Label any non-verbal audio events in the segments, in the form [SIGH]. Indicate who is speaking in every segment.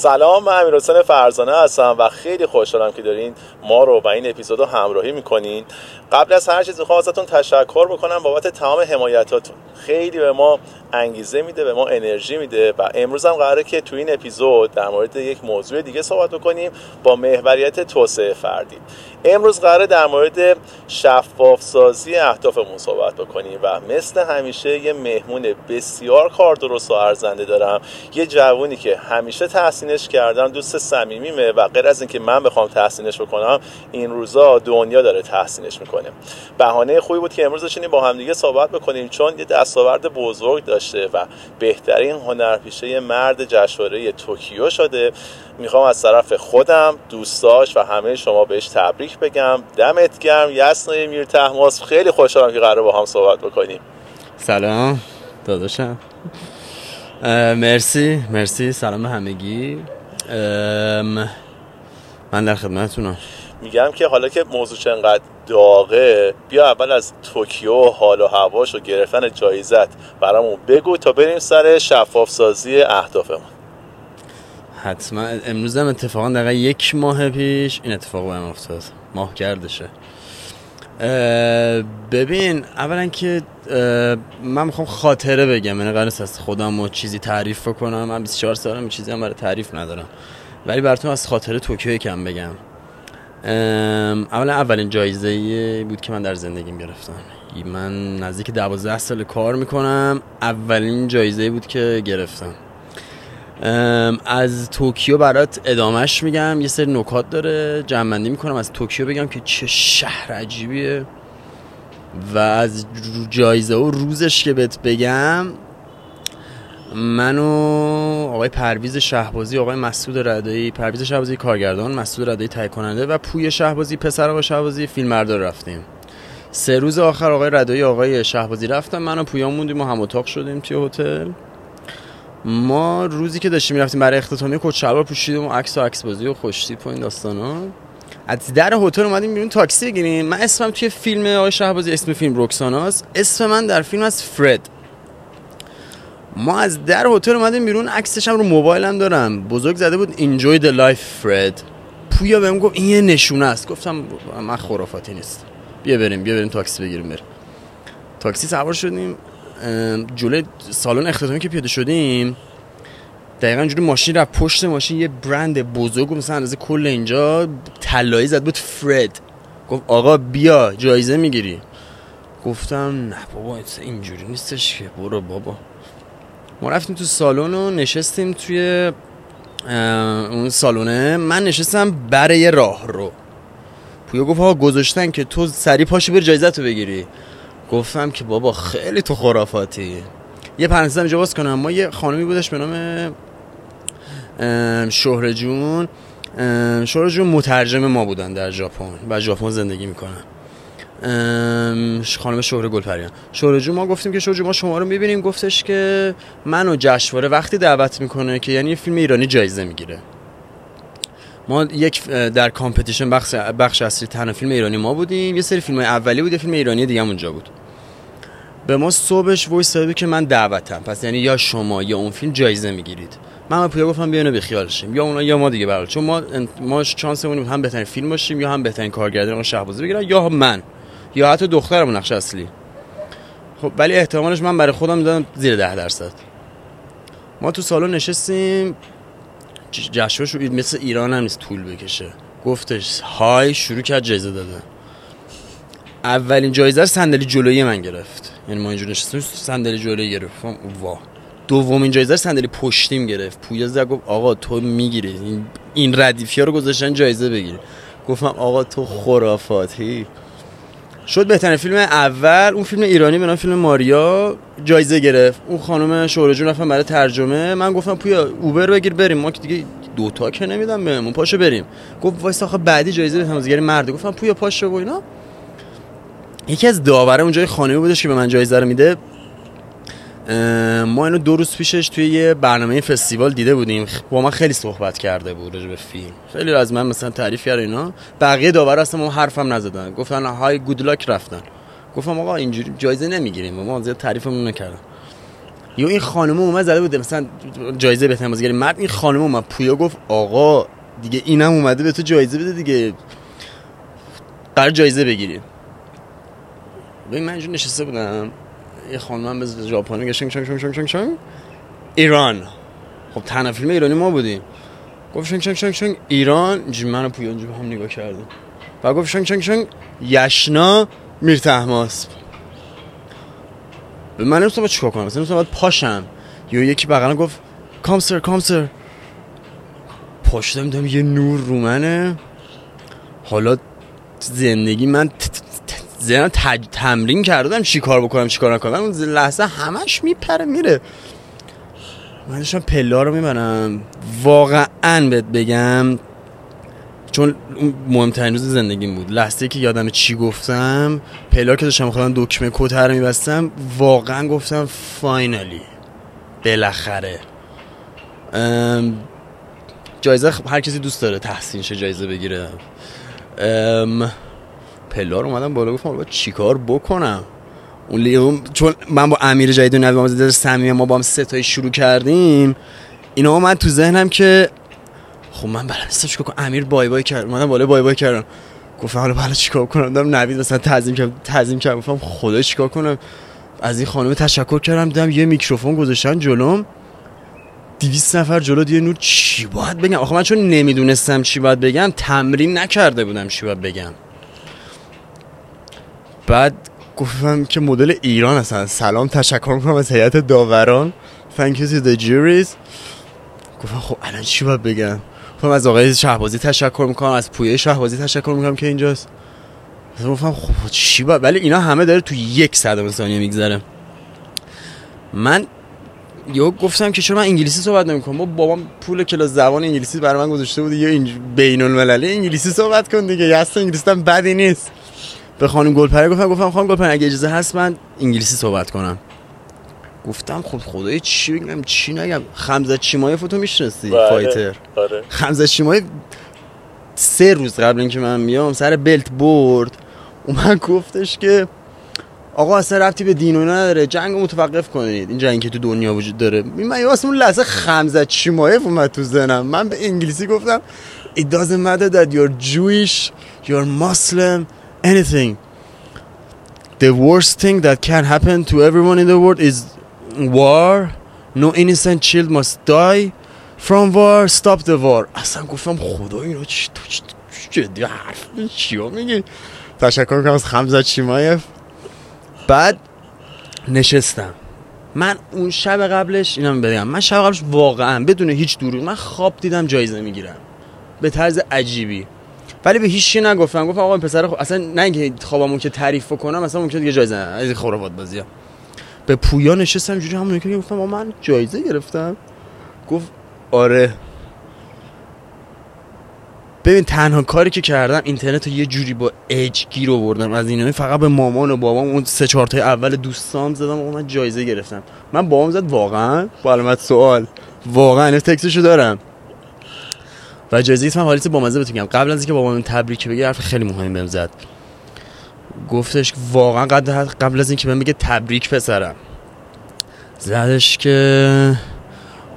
Speaker 1: سلام من امیر حسین فرزانه هستم و خیلی خوشحالم که دارین ما رو و این اپیزود رو همراهی می‌کنین. قبل از هر چیز می‌خوام ازتون تشکر بکنم بابت تمام حمایتاتون. خیلی به ما انگیزه میده به ما انرژی میده و امروز هم قراره که تو این اپیزود در مورد یک موضوع دیگه صحبت بکنیم با محوریت توسعه فردی. امروز قراره در مورد شفاف سازی اهدافمون صحبت بکنیم و مثل همیشه یه مهمون بسیار کار درست و ارزنده دارم یه جوونی که همیشه تحسینش کردم دوست صمیمیمه و غیر از اینکه من بخوام تحسینش بکنم این روزا دنیا داره تحسینش می‌کنه. بهانه خوبی بود که امروز با همدیگه صحبت بکنیم چون یه دستاورد بزرگ داشته و بهترین هنرپیشه مرد جشنواره توکیو شده. می‌خوام از طرف خودم دوستاش و همه شما بهش تبریک بگم. دمت گرم. یسنای میر تحماس خیلی خوشحالم که قرار با هم صحبت بکنیم.
Speaker 2: سلام. داداشم. مرسی. مرسی. سلام همگی. من در خدمتتونم.
Speaker 1: میگم که حالا که موضوع چنقدر داغه بیا اول از توکیو حال و هواش و گرفتن جایزت برامون بگو تا بریم سر شفاف سازی اهدافمون.
Speaker 2: حتما. امروز هم اتفاقا دقیقا یک ماه پیش این اتفاق بهم افتاد. ماه گردشه. ببین اولا که من می‌خوام خاطره بگم. من قراره از خودم و چیزی تعریف کنم من 24 سالم چیزی هم برای تعریف ندارم. ولی براتون از خاطره توکیو کم بگم. اولا اولین جایزه بود که من در زندگیم گرفتم. من نزدیک دوازده سال کار می‌کنم. اولین جایزه بود که گرفتم. از توکیو برات ادامهش میگم. یه سری نکات داره. جمع‌بندی می‌کنم. از توکیو بگم که چه شهر عجیبیه. و از جایزه و روزش که بهت بگم من و آقای پرویز شهبازی آقای مسعود ردایی پرویز شهبازی کارگردان مسعود ردایی تهیه کننده و پوی شهبازی پسر آقای شهبازی فیلم رفتیم. سه روز آخر آقای ردایی آقای شهبازی رفتم من و پویا موندیم و هم اتاق شدیم توی هتل. ما روزی که داشتیم می‌رفتیم برای اختتامیه کت شلوار پوشیدیم و عکس و عکس بازی و خوشتی و این داستانا از در هتل اومدیم بیرون تاکسی بگیریم. من اسمم توی فیلم آقای شهبازی اسم فیلم رکساناست اسم من در فیلم از فرد ما از در هتل اومدیم بیرون عکسش هم رو موبایلم دارم. بزرگ زده بود enjoy the life فرد پویا بهم گفت این یه نشونه است. گفتم من خرافاتی نیستم بیا بریم بیا بریم تاکسی بگیریم بریم. تاکسی سوار شدیم. جلوی سالن اختتامیه که پیاده شدیم دقیقا جوری ماشین رفت پشت ماشین یه برند بزرگ مثلا اندازه کل اینجا طلایی زد بود فرد گفت آقا بیا جایزه می‌گیری. گفتم نه بابا اینجوری نیستش که. برو بابا. ما رفتیم تو سالن و نشستیم توی اون سالونه. من نشستم برای راه رو. پویا گفت ها گذاشتن که تو سری پاشو بر جایزه تو بگیری. گفتم که بابا خیلی تو خرافاتی. یه پرانتزم اینجا باز کنم. ما یه خانمی بودش به نام شهره جون شهره جون مترجم ما بودن در ژاپن. و ژاپن زندگی می‌کنن. خانم شهره گلپریان شهره جون ما گفتیم که شهره ما شما رو می‌بینیم. گفتش که منو جشنواره وقتی دعوت می‌کنه که یعنی فیلم ایرانی جایزه می‌گیره. ما یک در competition بخش بخش اصلی تنها فیلم ایرانی ما بودیم. یه سری فیلم اولی بود یه فیلم ایرانی دیگه اونجا بود. به ما صبحش وایس داد که من دعوتم. پس یعنی یا شما یا اون فیلم جایزه می‌گیرید. من پویا گفتم بیانو بخیال شیم. یا اونا یا ما دیگه برای چون ما ما شانسمون هم بهترین فیلم باشیم یا هم بهترین کارگردان شهبازی بگیرن یا من. یا حتی دخترمون نقش اصلی. خب ولی احتمالش من برای خودم دادم زیر ده درصد. ما تو سالن نشستیم جشنش مثل ایران هم نیست طول بکشه. گفتش های شروع کرد جایزه دادن. اولین جایزه صندلی جلویی من گرفت. یعنی ما اینجور نشستیم صندلی جلویی گرفتم وا. دومین جایزه صندلی پشتیم گرفت. پویا زد گفت آقا تو می‌گیری. این, این ردیفی ها رو گذاشتن جایزه بگیری. گفتم آقا تو خرافاتی. شد بهترین فیلم اول اون فیلم ایرانی به نام فیلم ماریا. جایزه گرفت. اون خانم شورجون رفتن برای ترجمه. من گفتم پویا اوبر بگیر بریم. ما که دیگه دوتا که نمیدم بهمون پاشو بریم. گفت وایس آخه بعدی جایزه به تماشاگر مرد. گفتم پویا پاشو و اینا. یکی از داوره اونجای خانه بودش که به من جایزه رو میده. ما اینو دو روز پیشش توی یه برنامه فستیوال دیده بودیم. با من خیلی صحبت کرده بود به فیلم. خیلی از من مثلا تعریف کرد اینا. بقیه داور اصلا ما حرفم نزدن. گفتن های گود لاک رفتن. گفتم آقا اینجوری جایزه نمی‌گیریم. ما زیاد تعریفمون نکردم یا این خانم اومد زده بوده مثلا جایزه بهترین بازیگر. مرد این خانم اومد پویا گفت آقا دیگه اینم اومده به تو جایزه بده دیگه. قرار جایزه بگیری ببین من اینجور نشسته بودم. یه خانم به ژاپنی گشنگ شنگ شنگ شنگ شنگ شنگ ایران. خب تنها فیلم ایرانی ما بودیم. گفت شنگ شنگ شنگ شنگ. ایران اینجوری من و پویا اینجوری هم نگاه کردیم. و گفت شنگ شنگ شنگ. یشنا میر تحماس به من نمیستم باید چیکار کنم. نمیستم باید پاشم. یا یکی بغلم گفت کام سر کام سر. پاشتم دیدم یه نور رو منه. حالا زندگی من ذهنم تج- تمرین کردم چی کار بکنم چی کار نکنم؟ اون لحظه همش میپره میره. من داشتم پلا رو می‌برم. واقعا بهت بگم چون مهمترین روز زندگیم بود. لحظه که یادم چی گفتم پلا که داشتم خودم دکمه کتر میبستم واقعا گفتم فاینالی. بالاخره. ام، جایزه هر کسی دوست داره تحسین شه جایزه بگیره. ام، پلا رو اومدم بالا گفتم حالا چیکار بکنم؟ اون لیوم چون من با امیر جدید و نوی محمد صمیم ما با هم سه تایی شروع کردیم اینا من تو ذهنم که خب من نیستم چیکار کنم. امیر بای بای کرد. اومدم بالا بای بای کردم. گفتم حالا بالا چیکار کنم؟ دارم نوید مثلا تعظیم کردم. تعظیم کردم. گفتم خدا چیکار کنم؟ از این خانم تشکر کردم. دیدم یه میکروفون گذاشتن جلوم. 200 نفر جلو. دیگه نور چی باید بگم؟ آخه من چون نمی‌دونستم چی باید بگم تمرین نکرده بودم چی باید بگم. بعد گفتم که مدل ایران هستن. سلام تشکر می‌کنم از هیئت داوران. Thank you to the juries. گفتم خب الان چی باید بگم؟ گفتم از آقای شهبازی تشکر می‌کنم از پویه شهبازی تشکر می‌کنم که اینجاست. گفتم خب چی باید؟ ولی اینا همه داره تو یک صدم ثانیه میگذره. من یهو گفتم که چرا من انگلیسی صحبت نمی‌کنم؟ با بابام پول کلاس زبان انگلیسی برای من گذاشته بود. یه. بین المللی انگلیسی صحبت کن دیگه. یست انگلیسی هم بدی نیست. به خانم گلپره گفتم گفتم خانم گلپره اگه اجازه هست من انگلیسی صحبت کنم. گفتم خب خدای چی بگم چی نگم؟ خمزه چیمایف تو می‌شناسی
Speaker 1: بله.
Speaker 2: فایتر.
Speaker 1: آره.
Speaker 2: خمزه چیمایف سه روز قبل اینکه من بیام سر بلت برد اومد گفتش که آقا اصلا ربطی به دین و اینا نداره جنگ متوقف کنید. این جنگی که تو دنیا وجود داره. من واسه اون لحظه خمزه چیمایف اومد تو ذهنم. من به انگلیسی گفتم It doesn't matter that you're Jewish, you're Muslim, anything. The worst thing that can happen to everyone in the world is war. No innocent child must die from war. Stop the war. اصلا گفتم خدا اینا چی تو چی چی حرف چیا میگی تشکر کنم از خمزه چیمایف بعد نشستم من اون شب قبلش اینم بگم من شب قبلش واقعا بدون هیچ دروغ من خواب دیدم جایزه می‌گیرم به طرز عجیبی ولی به هیچ چی نگفتم. گفتم آقا این پسر خب اصلا نه اینکه خوابمون که تعریف کنم اصلا ممکنه دیگه جایزه. از این خرافات بازی به پویا نشستم جوری همون که گفتم آقا من جایزه گرفتم. گفت آره. ببین تنها کاری که کردم اینترنت رو یه جوری با اج گیر آوردم. از اینا فقط به مامان و بابام اون سه چهار تا اول دوستام زدم و من جایزه گرفتم. من بابام زد واقعا؟ با علامت سوال. واقعا این تکسشو دارم. و جایزه اسمم حالیت با مزه بهتون میگم. قبل از اینکه بابام تبریک بگه حرف خیلی مهمی بهم زد. گفتش واقعا قبل از اینکه بهم بگه تبریک پسرم. زدش که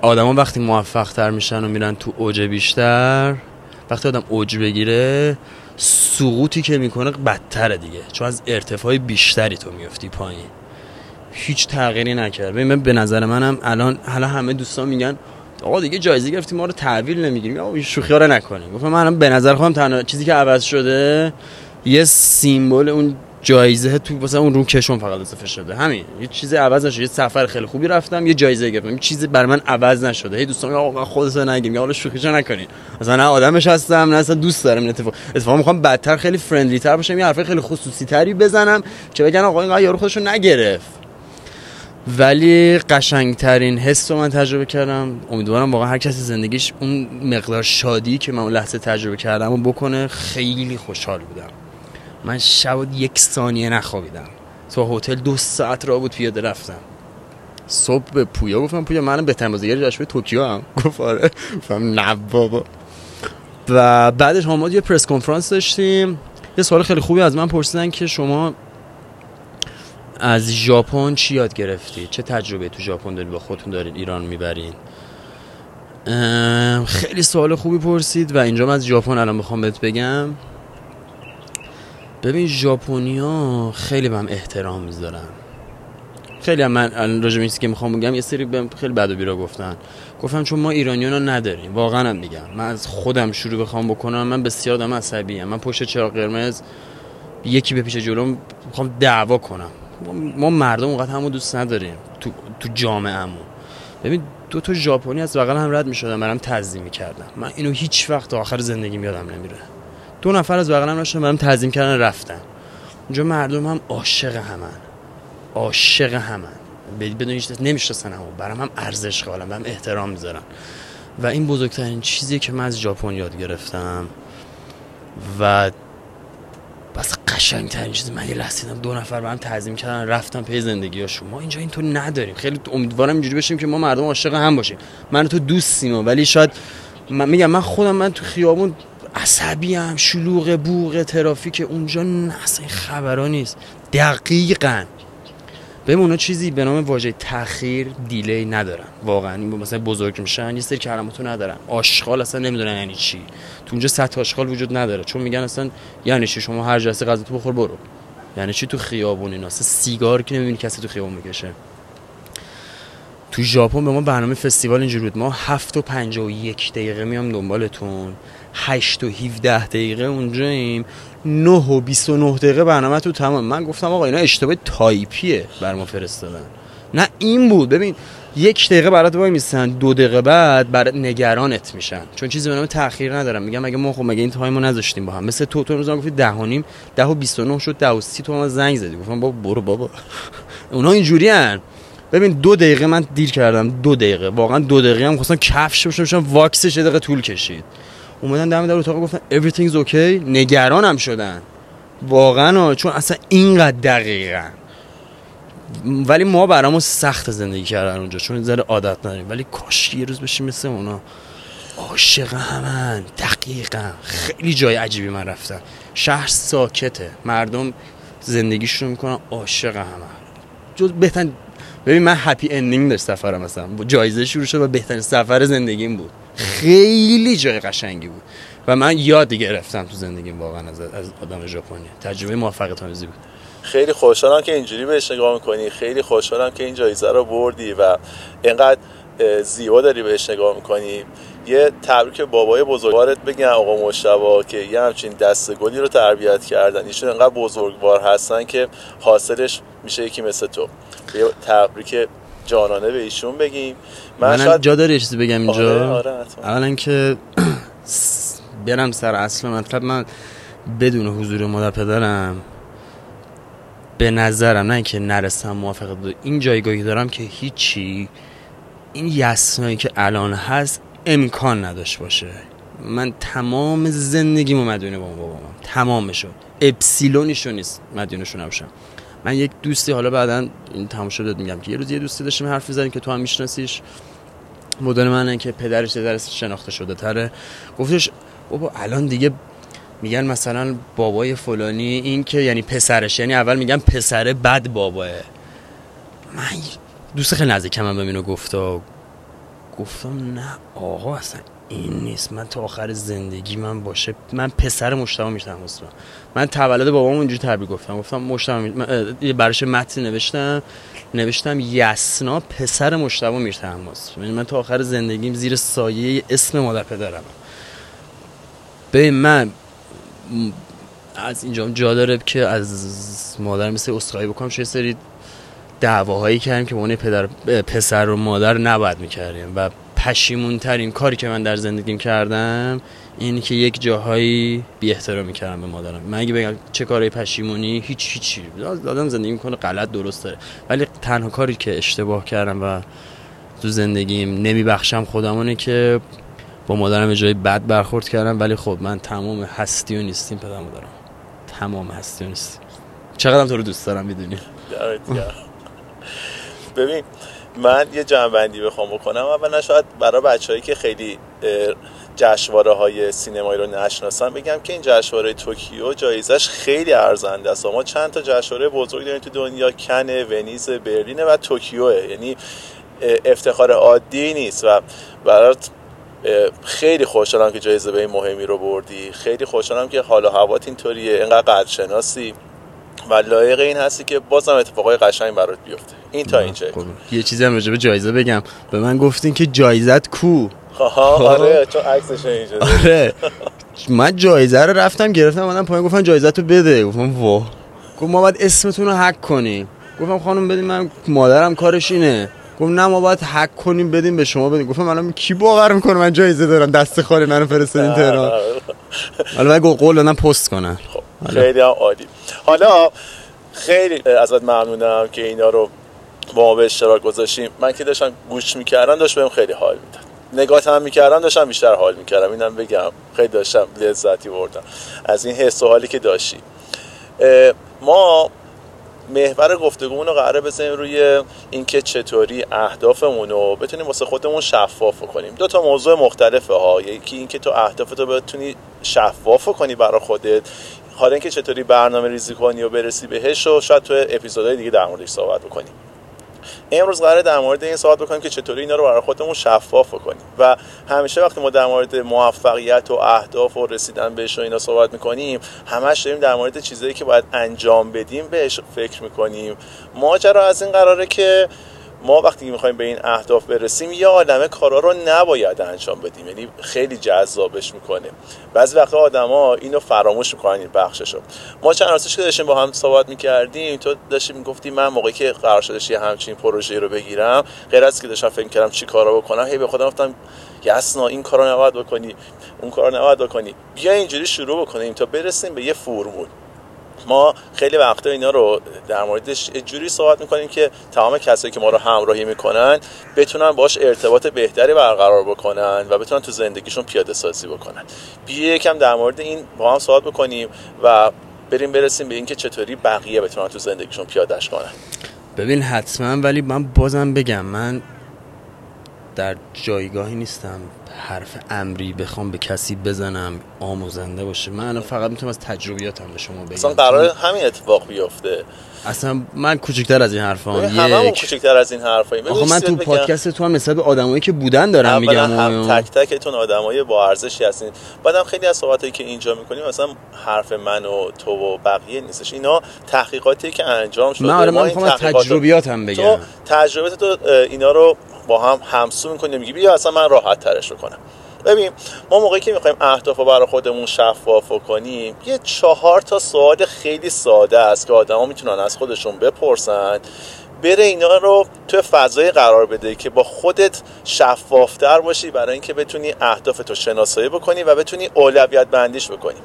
Speaker 2: آدما وقتی موفق تر میشن و میرن تو اوج بیشتر وقتی آدم اوج بگیره سقوطی که می‌کنه بدتره دیگه. چون از ارتفاع بیشتری تو میفتی پایین. هیچ تغییری نکرد. ببین من به نظر منم الان حالا همه دوستان میگن آقا دیگه جایزه گرفتیم ما رو تحویل نمی‌گیریم آقا این رو نکنیم. گفتم من به نظر خودم تنها چیزی که عوض شده یه سیمبل اون جایزه تو واسه اون رو کشون فقط اضافه شده. همین. یه چیزی عوض نشده یه سفر خیلی خوبی رفتم یه جایزه گرفتم. یه چیزی بر من عوض نشده. هی دوستان آقا خودت نگیم. حالا شوخیشو نکنین. مثلا نه آدمش هستم نه اصلا دوست دارم این اتفاق. اتفاقا می‌خوام بدتر خیلی فرندلی تر باشم. یه حرف خیلی خصوصی تری بزنم که بگن آقا این یارو خودشو نگرفت. ولی قشنگترین حس رو من تجربه کردم. امیدوارم واقعا هر کسی زندگیش اون مقدار شادی که من اون لحظه تجربه کردم و بکنه خیلی خوشحال بودم. من شب یک ثانیه نخوابیدم. تو هتل دو ساعت را بود پیاده رفتم. صبح به پویا گفتم پویا منم بهترین بازیگر جشنواره توکیو هم. [LAUGHS] گفت آره. گفتم نه بابا. و بعدش ما یه پرس کنفرانس داشتیم. یه سوال خیلی خوبی از من پرسیدن که شما از ژاپن چی یاد گرفتی؟ چه تجربه تو ژاپن داری با خودتون دارید ایران می‌برین؟ خیلی سوال خوبی پرسید و اینجا من از ژاپن الان می‌خوام بهت بگم. ببین ژاپنیا خیلی بهم احترام می‌ذارن. خیلی هم من الان راجع که می‌خوام بگم یه سری بهم خیلی بد و بیرا گفتن. گفتم چون ما ایرانیان رو نداریم. واقعا هم میگم. من از خودم شروع بخوام بکنم من بسیار آدم عصبی ام من پشت چراغ قرمز یکی به پیش جلوم می‌خوام دعوا کنم. ما مردم اونقدر همو دوست نداریم تو تو جامعهمون ببین دو تا ژاپنی از بغل هم رد می‌شدن برام تعظیم می‌کردم من اینو هیچ وقت آخر زندگی یادم نمیره. دو نفر از بغلم داشتن برام تعظیم کردن رفتن. اونجا مردم هم عاشق همن. عاشق همن. بدون هیچ نمی‌شناسن همو. برام هم ارزش قائلم برام احترام می‌ذارن. و این بزرگترین چیزی که من از ژاپن یاد گرفتم. و قشنگ ترین چیز من یه لحظه دو نفر به هم تعظیم کردن رفتم پی زندگی هاشون. ما اینجا اینطور نداریم. خیلی امیدوارم اینجوری بشیم که ما مردم عاشق هم باشیم. من تو دوستیم ولی شاید من میگم من خودم من تو خیابون عصبی هم شلوغ بوغ ترافیک اونجا نه اصلا این خبرا نیست. دقیقا. به اونا چیزی به نام واژه تاخیر دیلی ندارن. واقعا این مثلا بزرگ میشن یه سری کلماتو ندارن. آشغال اصلا نمی‌دونن یعنی چی. تو اونجا سطح آشغال وجود نداره. چون میگن اصلا یعنی چی؟ شما هر جلسه غذا تو بخور برو. یعنی چی تو خیابون اینا؟ اصلا سیگار که نمی‌بینی کسی تو خیابون می‌کشه تو ژاپن به ما برنامه فستیوال اینجوری بود. ما 7 و 51 دقیقه میام دنبالتون. 8 و 17 دقیقه اونجاییم. 9 و 29 دقیقه برنامه تو تمام. من گفتم آقا اینا اشتباه تایپیه بر ما فرستادن. نه این بود. ببین یک دقیقه برات وای میستن دو دقیقه بعد برات نگرانت میشن. چون چیزی به نام تاخیر ندارن. میگم اگه ما خب مگه این تایمو نذاشتیم با هم. مثل تو تو روزا گفتی 10 و نیم 10 و 29 شد 10 و 30 تو ما زنگ زدی. گفتم بابا برو بابا. [LAUGHS] اونها اینجوری ان ببین دو دقیقه من دیر کردم. دو دقیقه. واقعا دو دقیقه هم خواستم کفش بشم واکسش دقیقه طول کشید. اومدن دم در اتاق گفتن everything's okay. نگرانم شدن. واقعا چون اصلا اینقدر دقیقا. ولی ما برامون سخت زندگی کردن اونجا چون ذره عادت نداریم. ولی کاش یه روز بشیم مثل اونا. عاشق همن. دقیقا. خیلی جای عجیبی من رفتم شهر ساکته. مردم زندگیشون می‌کنن عاشق همن. جز بهتن ببین من هپی اندینگ داشت سفرم مثلا جایزه شروع شد و بهترین سفر زندگیم بود. خیلی جای قشنگی بود. و من یاد گرفتم تو زندگیم واقعا از, از آدم ژاپنی. تجربه موفقیت آمیزی بود.
Speaker 1: خیلی خوشحالم که اینجوری بهش نگاه می‌کنی. خیلی خوشحالم که این جایزه رو بردی و اینقدر زیبا داری بهش نگاه می‌کنی. یه تبریک بابای بزرگوارت بگم آقا مشتبا که یه همچین دست گلی رو تربیت کردن. ایشون انقدر بزرگوار هستن که حاصلش میشه یکی مثل تو. یه تبریک جانانه به ایشون بگیم.
Speaker 2: من شاید... جا داری چیزی بگم اینجا؟
Speaker 1: آره آره
Speaker 2: اولا که [CLEARS THROAT] برم سر اصل مطلب. من بدون حضور مادر پدرم به نظرم نه که نرسم موافق این جایگاهی دارم که هیچی این یسنایی که الان هست امکان نداشت باشه. من تمام زندگیمو مدیونه با بابام. تمام شد اپسیلونیشو نیست مدیونشو نباشم. من یک دوستی حالا بعدا این تمام شده میگم که یه روز یه دوستی داشتیم حرف می‌زنیم که تو هم میشناسیش. مدل منه که پدرش در شناخته شده تره. گفتش بابا الان دیگه میگن مثلا بابای فلانی این که یعنی پسرش یعنی اول میگن پسره بد باباه. من دوست خیلی نزدیک من به اینو گفتا گفتم نه آقا اصلا این نیست. من تا آخر زندگی من باشه من پسر مشتبه میشتم اصلا من تولد بابام اونجوری تبریک گفتم. گفتم مشتبه براش متن نوشتم. نوشتم یسنا پسر مشتبه میرتم یعنی من تا آخر زندگیم زیر سایه اسم مادر پدرم. به من از اینجا جا داره که از مادر مثل اسخای بکنم. چه سری دعواهایی کردیم که اون پدر پسر و مادر نباید می‌کردیم. و پشیمون ترین کاری که من در زندگیم کردم اینی که یک جاهایی بی احترامی کردم به مادرم. من اگه بگم چه کاری پشیمونی هیچ هیچی آدم زندگی می‌کنه غلط درست داره. ولی تنها کاری که اشتباه کردم و تو زندگیم نمیبخشم خودمونه که با مادرم یه جای بد برخورد کردم. ولی خب من تمام هستی و نیستیم پدر مادرم. تمام هستی و نیستیم. چقدر تو رو دوست دارم می‌دونی.
Speaker 1: ببین من یه جنبندی بخوام بکنم. اولا شاید برای بچههایی که خیلی جشنواره های سینمایی رو نشناسن بگم که این جشنواره توکیو جایزش خیلی ارزنده است. ما چند تا جشنواره بزرگ داریم تو دنیا؟ کنه ونیز برلین و توکیوه. یعنی افتخار عادی نیست و برات خیلی خوشحالم که جایزه به این مهمی رو بردی. خیلی خوشحالم که حال و هوات اینطوریه. اینقدر قدرشناسی. و لایق این هستی که بازم اتفاقای قشنگ برات بیفته. این تا اینجا.
Speaker 2: یه چیزی هم به جایزه بگم. به من گفتین که جایزت کو.
Speaker 1: آره چون عکسش اینجا.
Speaker 2: آره. من جایزه رو رفتم گرفتم اومدم پایین گفتم جایزه تو بده. گفتم وا گفت ما باید اسمتون رو حک کنیم. گفتم خانم بدین من مادرم کارش اینه. گفت نه ما باید حک کنیم بدیم به شما بدیم. گفتم الان کی باور می‌کنه؟ من جایزه دارم دست خالی منو فرستادین تهران. حالا من قول دادم پست کنن.
Speaker 1: خب، خیلی هم عالی. حالا خیلی ازت ممنونم که اینا رو با ما به اشتراک گذاشتیم من که داشتم گوش می‌کردم داشت بهم خیلی حال می‌داد. نگاه هم می‌کردم داشتم بیشتر حال می‌کردم. اینم بگم خیلی داشتم لذتی بردم از این حس و حالی که داشتی ما محور گفتگومون رو قراره بزنیم روی اینکه چطوری اهدافمون رو بتونیم واسه خودمون شفاف کنیم. دو تا موضوع مختلفه ها. یکی اینکه تو اهدافتو بتونی شفاف کنی برای خودت. حالا اینکه چطوری برنامه ریزی کنی و برسی بهش و شاید تو اپیزودهای دیگه در موردش صحبت بکنیم. امروز قراره در مورد این صحبت بکنیم که چطوری اینا رو برای خودمون شفاف کنیم و همیشه وقتی ما در مورد موفقیت و اهداف و رسیدن بهش و اینا صحبت می‌کنیم همش داریم در مورد چیزایی که باید انجام بدیم بهش فکر می‌کنیم. ماجرا از این قراره که ما وقتی می‌خوایم به این اهداف برسیم یه عالمه کارا رو نباید انجام بدیم. یعنی خیلی جذابش می‌کنه. بعضی وقتا آدما اینو فراموش می‌کنن این بخششو. ما چند راستش که داشتیم با هم صحبت می‌کردیم تو داشتیم می‌گفتی من موقعی که قرار شده یه همچین پروژه رو بگیرم غیر از که داشتم فکر کردم چی کارا بکنم هی به خودم گفتم یسنا این کارو نباید بکنی اون کارو نباید بکنی. بیا اینجوری شروع بکنیم تا برسیم به یه فرمول. ما خیلی وقتا اینا رو در موردش جوری صحبت می‌کنیم که تمام کسایی که ما رو همراهی می‌کنن بتونن باش ارتباط بهتری برقرار بکنن و بتونن تو زندگیشون پیاده سازی بکنن. بیا یکم در مورد این با هم صحبت بکنیم و بریم برسیم به اینکه چطوری بقیه بتونن تو زندگیشون پیادهش کنن.
Speaker 2: ببین حتما ولی من بازم بگم من در جایگاهی نیستم. حرف امری بخوام به کسی بزنم آموزنده باشه. من فقط می‌تونم از تجربیاتم به شما بگم.
Speaker 1: اصلا قرار همین اتفاق بیفته.
Speaker 2: اصلا من کوچکتر از این حرفام
Speaker 1: هممون کوچکتر از این حرفاییم
Speaker 2: آخه من تو پادکست تو هم حساب آدمایی که بودن دارم میگم
Speaker 1: هم تک تکتون آدمای با ارزشی هستین. بعدم خیلی از صحبتایی که اینجا می‌کنیم مثلا حرف من و تو و بقیه نیستش. اینا تحقیقاتی که انجام شده.
Speaker 2: من آره من می‌خوام تجربیاتم بگم. تو
Speaker 1: تجربیات تو اینا رو با هم همسو می‌کنیم. میگی بیا اصلا من راحت ترش بکنم ببین ما موقعی که می‌خوایم اهداف رو برای خودمون شفاف کنیم یه چهار تا سوال خیلی ساده است که آدما می‌تونن از خودشون بپرسن بره اینا رو تو فضای قرار بده که با خودت شفافتر باشی برای اینکه بتونی اهداف تو شناسایی بکنی و بتونی اولویت بندیش بکنی.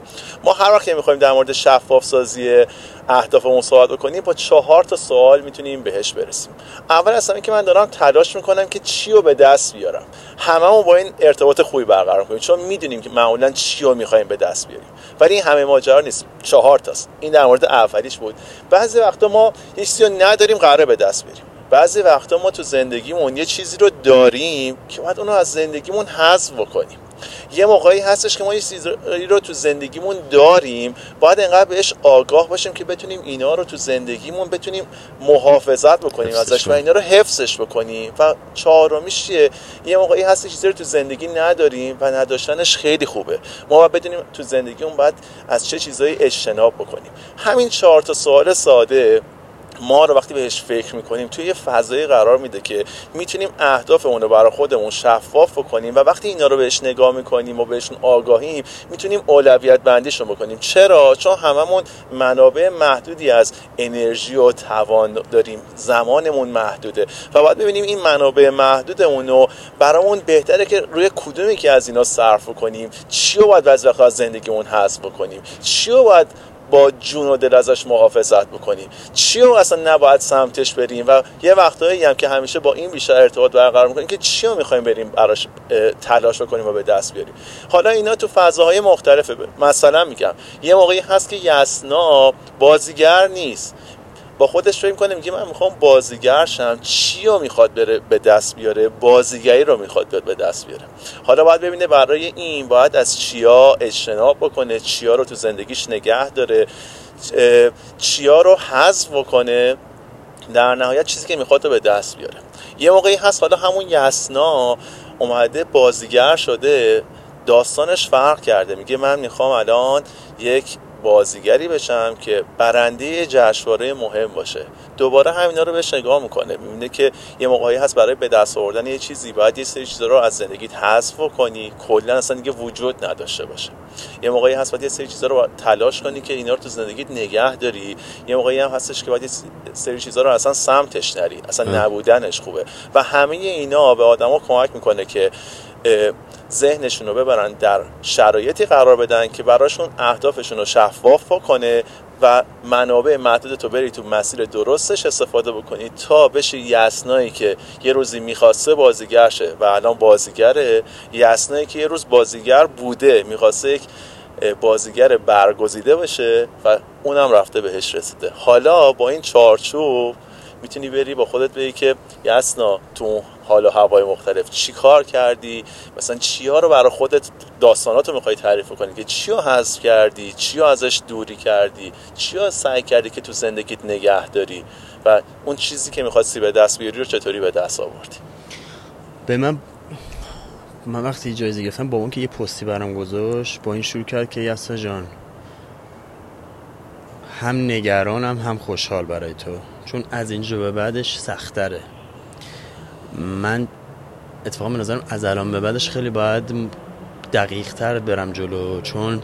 Speaker 1: ما هر وقت می‌خوایم در مورد شفاف سازی اهدافمون صحبت بکنیم با چهار تا سوال می‌تونیم بهش برسیم. اول از همه که من دارم تلاش می‌کنم که چی رو به دست بیارم. هممون با این ارتباط خوبی برقرار کنیم. چون می‌دونیم که معمولا چی رو می‌خوایم به دست بیاریم. ولی این همه ماجرا نیست. چهار تاست. این در مورد اولیش بود. بعضی وقتا ما هیچ چیزی نداریم قراره به دست بیاریم. بعضی وقتا ما تو زندگیمون یه چیزی رو داریم که باید اونو از زندگیمون حذف بکنیم. یه موقعی هستش که ما یه چیزی رو تو زندگیمون داریم باید انقدر بهش آگاه باشیم که بتونیم اینا رو تو زندگیمون بتونیم محافظت بکنیم ازش و اینا رو حفظش بکنیم. و چهارمیش چیه؟ یه موقعی هست چیزی رو تو زندگی نداریم و نداشتنش خیلی خوبه. ما باید بدونیم تو زندگیمون باید از چه چیزایی اجتناب بکنیم. همین چهار تا سوال ساده ما رو وقتی بهش فکر می‌کنیم توی یه فضایی قرار میده که می‌تونیم اهدافمون رو برای خودمون شفاف کنیم و وقتی اینا رو بهش نگاه می‌کنیم و بهشون آگاهیم می‌تونیم اولویت بندیشون بکنیم. چرا؟ چون هممون منابع محدودی از انرژی و توان داریم. زمانمون محدوده و باید ببینیم این منابع محدودمون رو برامون بهتره که روی کدومی که از اینا صرف کنیم چی رو باید وقت از زندگیمون حذف بکنیم؟ چی رو باید با جون و دل ازش محافظت بکنیم. چی رو اصلا نباید سمتش بریم؟ و یه وقتایی هم که همیشه با این بیشتر ارتباط برقرار می‌کنیم که چی رو می‌خوایم بریم براش تلاش بکنیم و به دست بیاریم. حالا اینا تو فضاهای مختلفه. مثلا میگم یه موقعی هست که یسنا بازیگر نیست. با خودش فکر کنه میگه من می‌خوام بازیگر شم. چی رو می‌خواد بره به دست بیاره؟ بازیگری رو می‌خواد به دست بیاره. حالا باید ببینه برای این باید از چیا اجتناب بکنه چیا رو تو زندگیش نگه داره چیا رو حذف بکنه. در نهایت چیزی که می‌خواد رو به دست بیاره. یه موقعی هست حالا همون یسنا اومده بازیگر شده داستانش فرق کرده. میگه من می‌خوام الان یک بازیگری بشم که برنده جشنواره مهم باشه. دوباره همینا رو بهش نگاه می‌کنه. می‌بینه که یه موقعی هست برای به دست آوردن یه چیزی. باید یه سری چیزا رو از زندگیت حذف کنی. کلا اصلا دیگه وجود نداشته باشه. یه موقعی هست باید یه سری چیزا رو تلاش کنی که اینا رو تو زندگیت نگه داری. یه موقعی هم هستش که باید یه سری چیزا رو اصلا سمتش نری. اصلا نبودنش خوبه. و همه اینا به آدما کمک می‌کنه که ذهنشون رو ببرن در شرایطی قرار بدن که براشون اهدافشون رو شفاف بکنه و منابع محدود تو بری تو مسیر درستش استفاده بکنی تا بشه یسنایی که یه روزی می‌خواسته بازیگر شه. و الان بازیگره. یسنایی که یه روز بازیگر بوده می‌خواسته یک بازیگر برگزیده بشه و اونم رفته بهش رسیده. حالا با این چارچوب می‌تونی بری با خودت بگی که یسنا تو حال و هوای مختلف. چی کار کردی؟ مثلا چیا رو برای خودت داستانات رو می‌خوای تعریف کنی که چیا حذف کردی؟ چیا ازش دوری کردی؟ چیا سعی کردی که تو زندگیت نگه داری؟ و اون چیزی که می‌خواستی به دست بیاری رو چطوری به دست آوردی؟
Speaker 2: به من من وقتی جایزه گرفتم با اون که یه پستی برام گذاشت با این شروع کرد که یاسا جان هم نگرانم هم خوشحال برای تو. چون از اینجا به بعدش سختره. من اتفاقا به نظرم از الان به بعدش خیلی باید دقیق تر برم جلو چون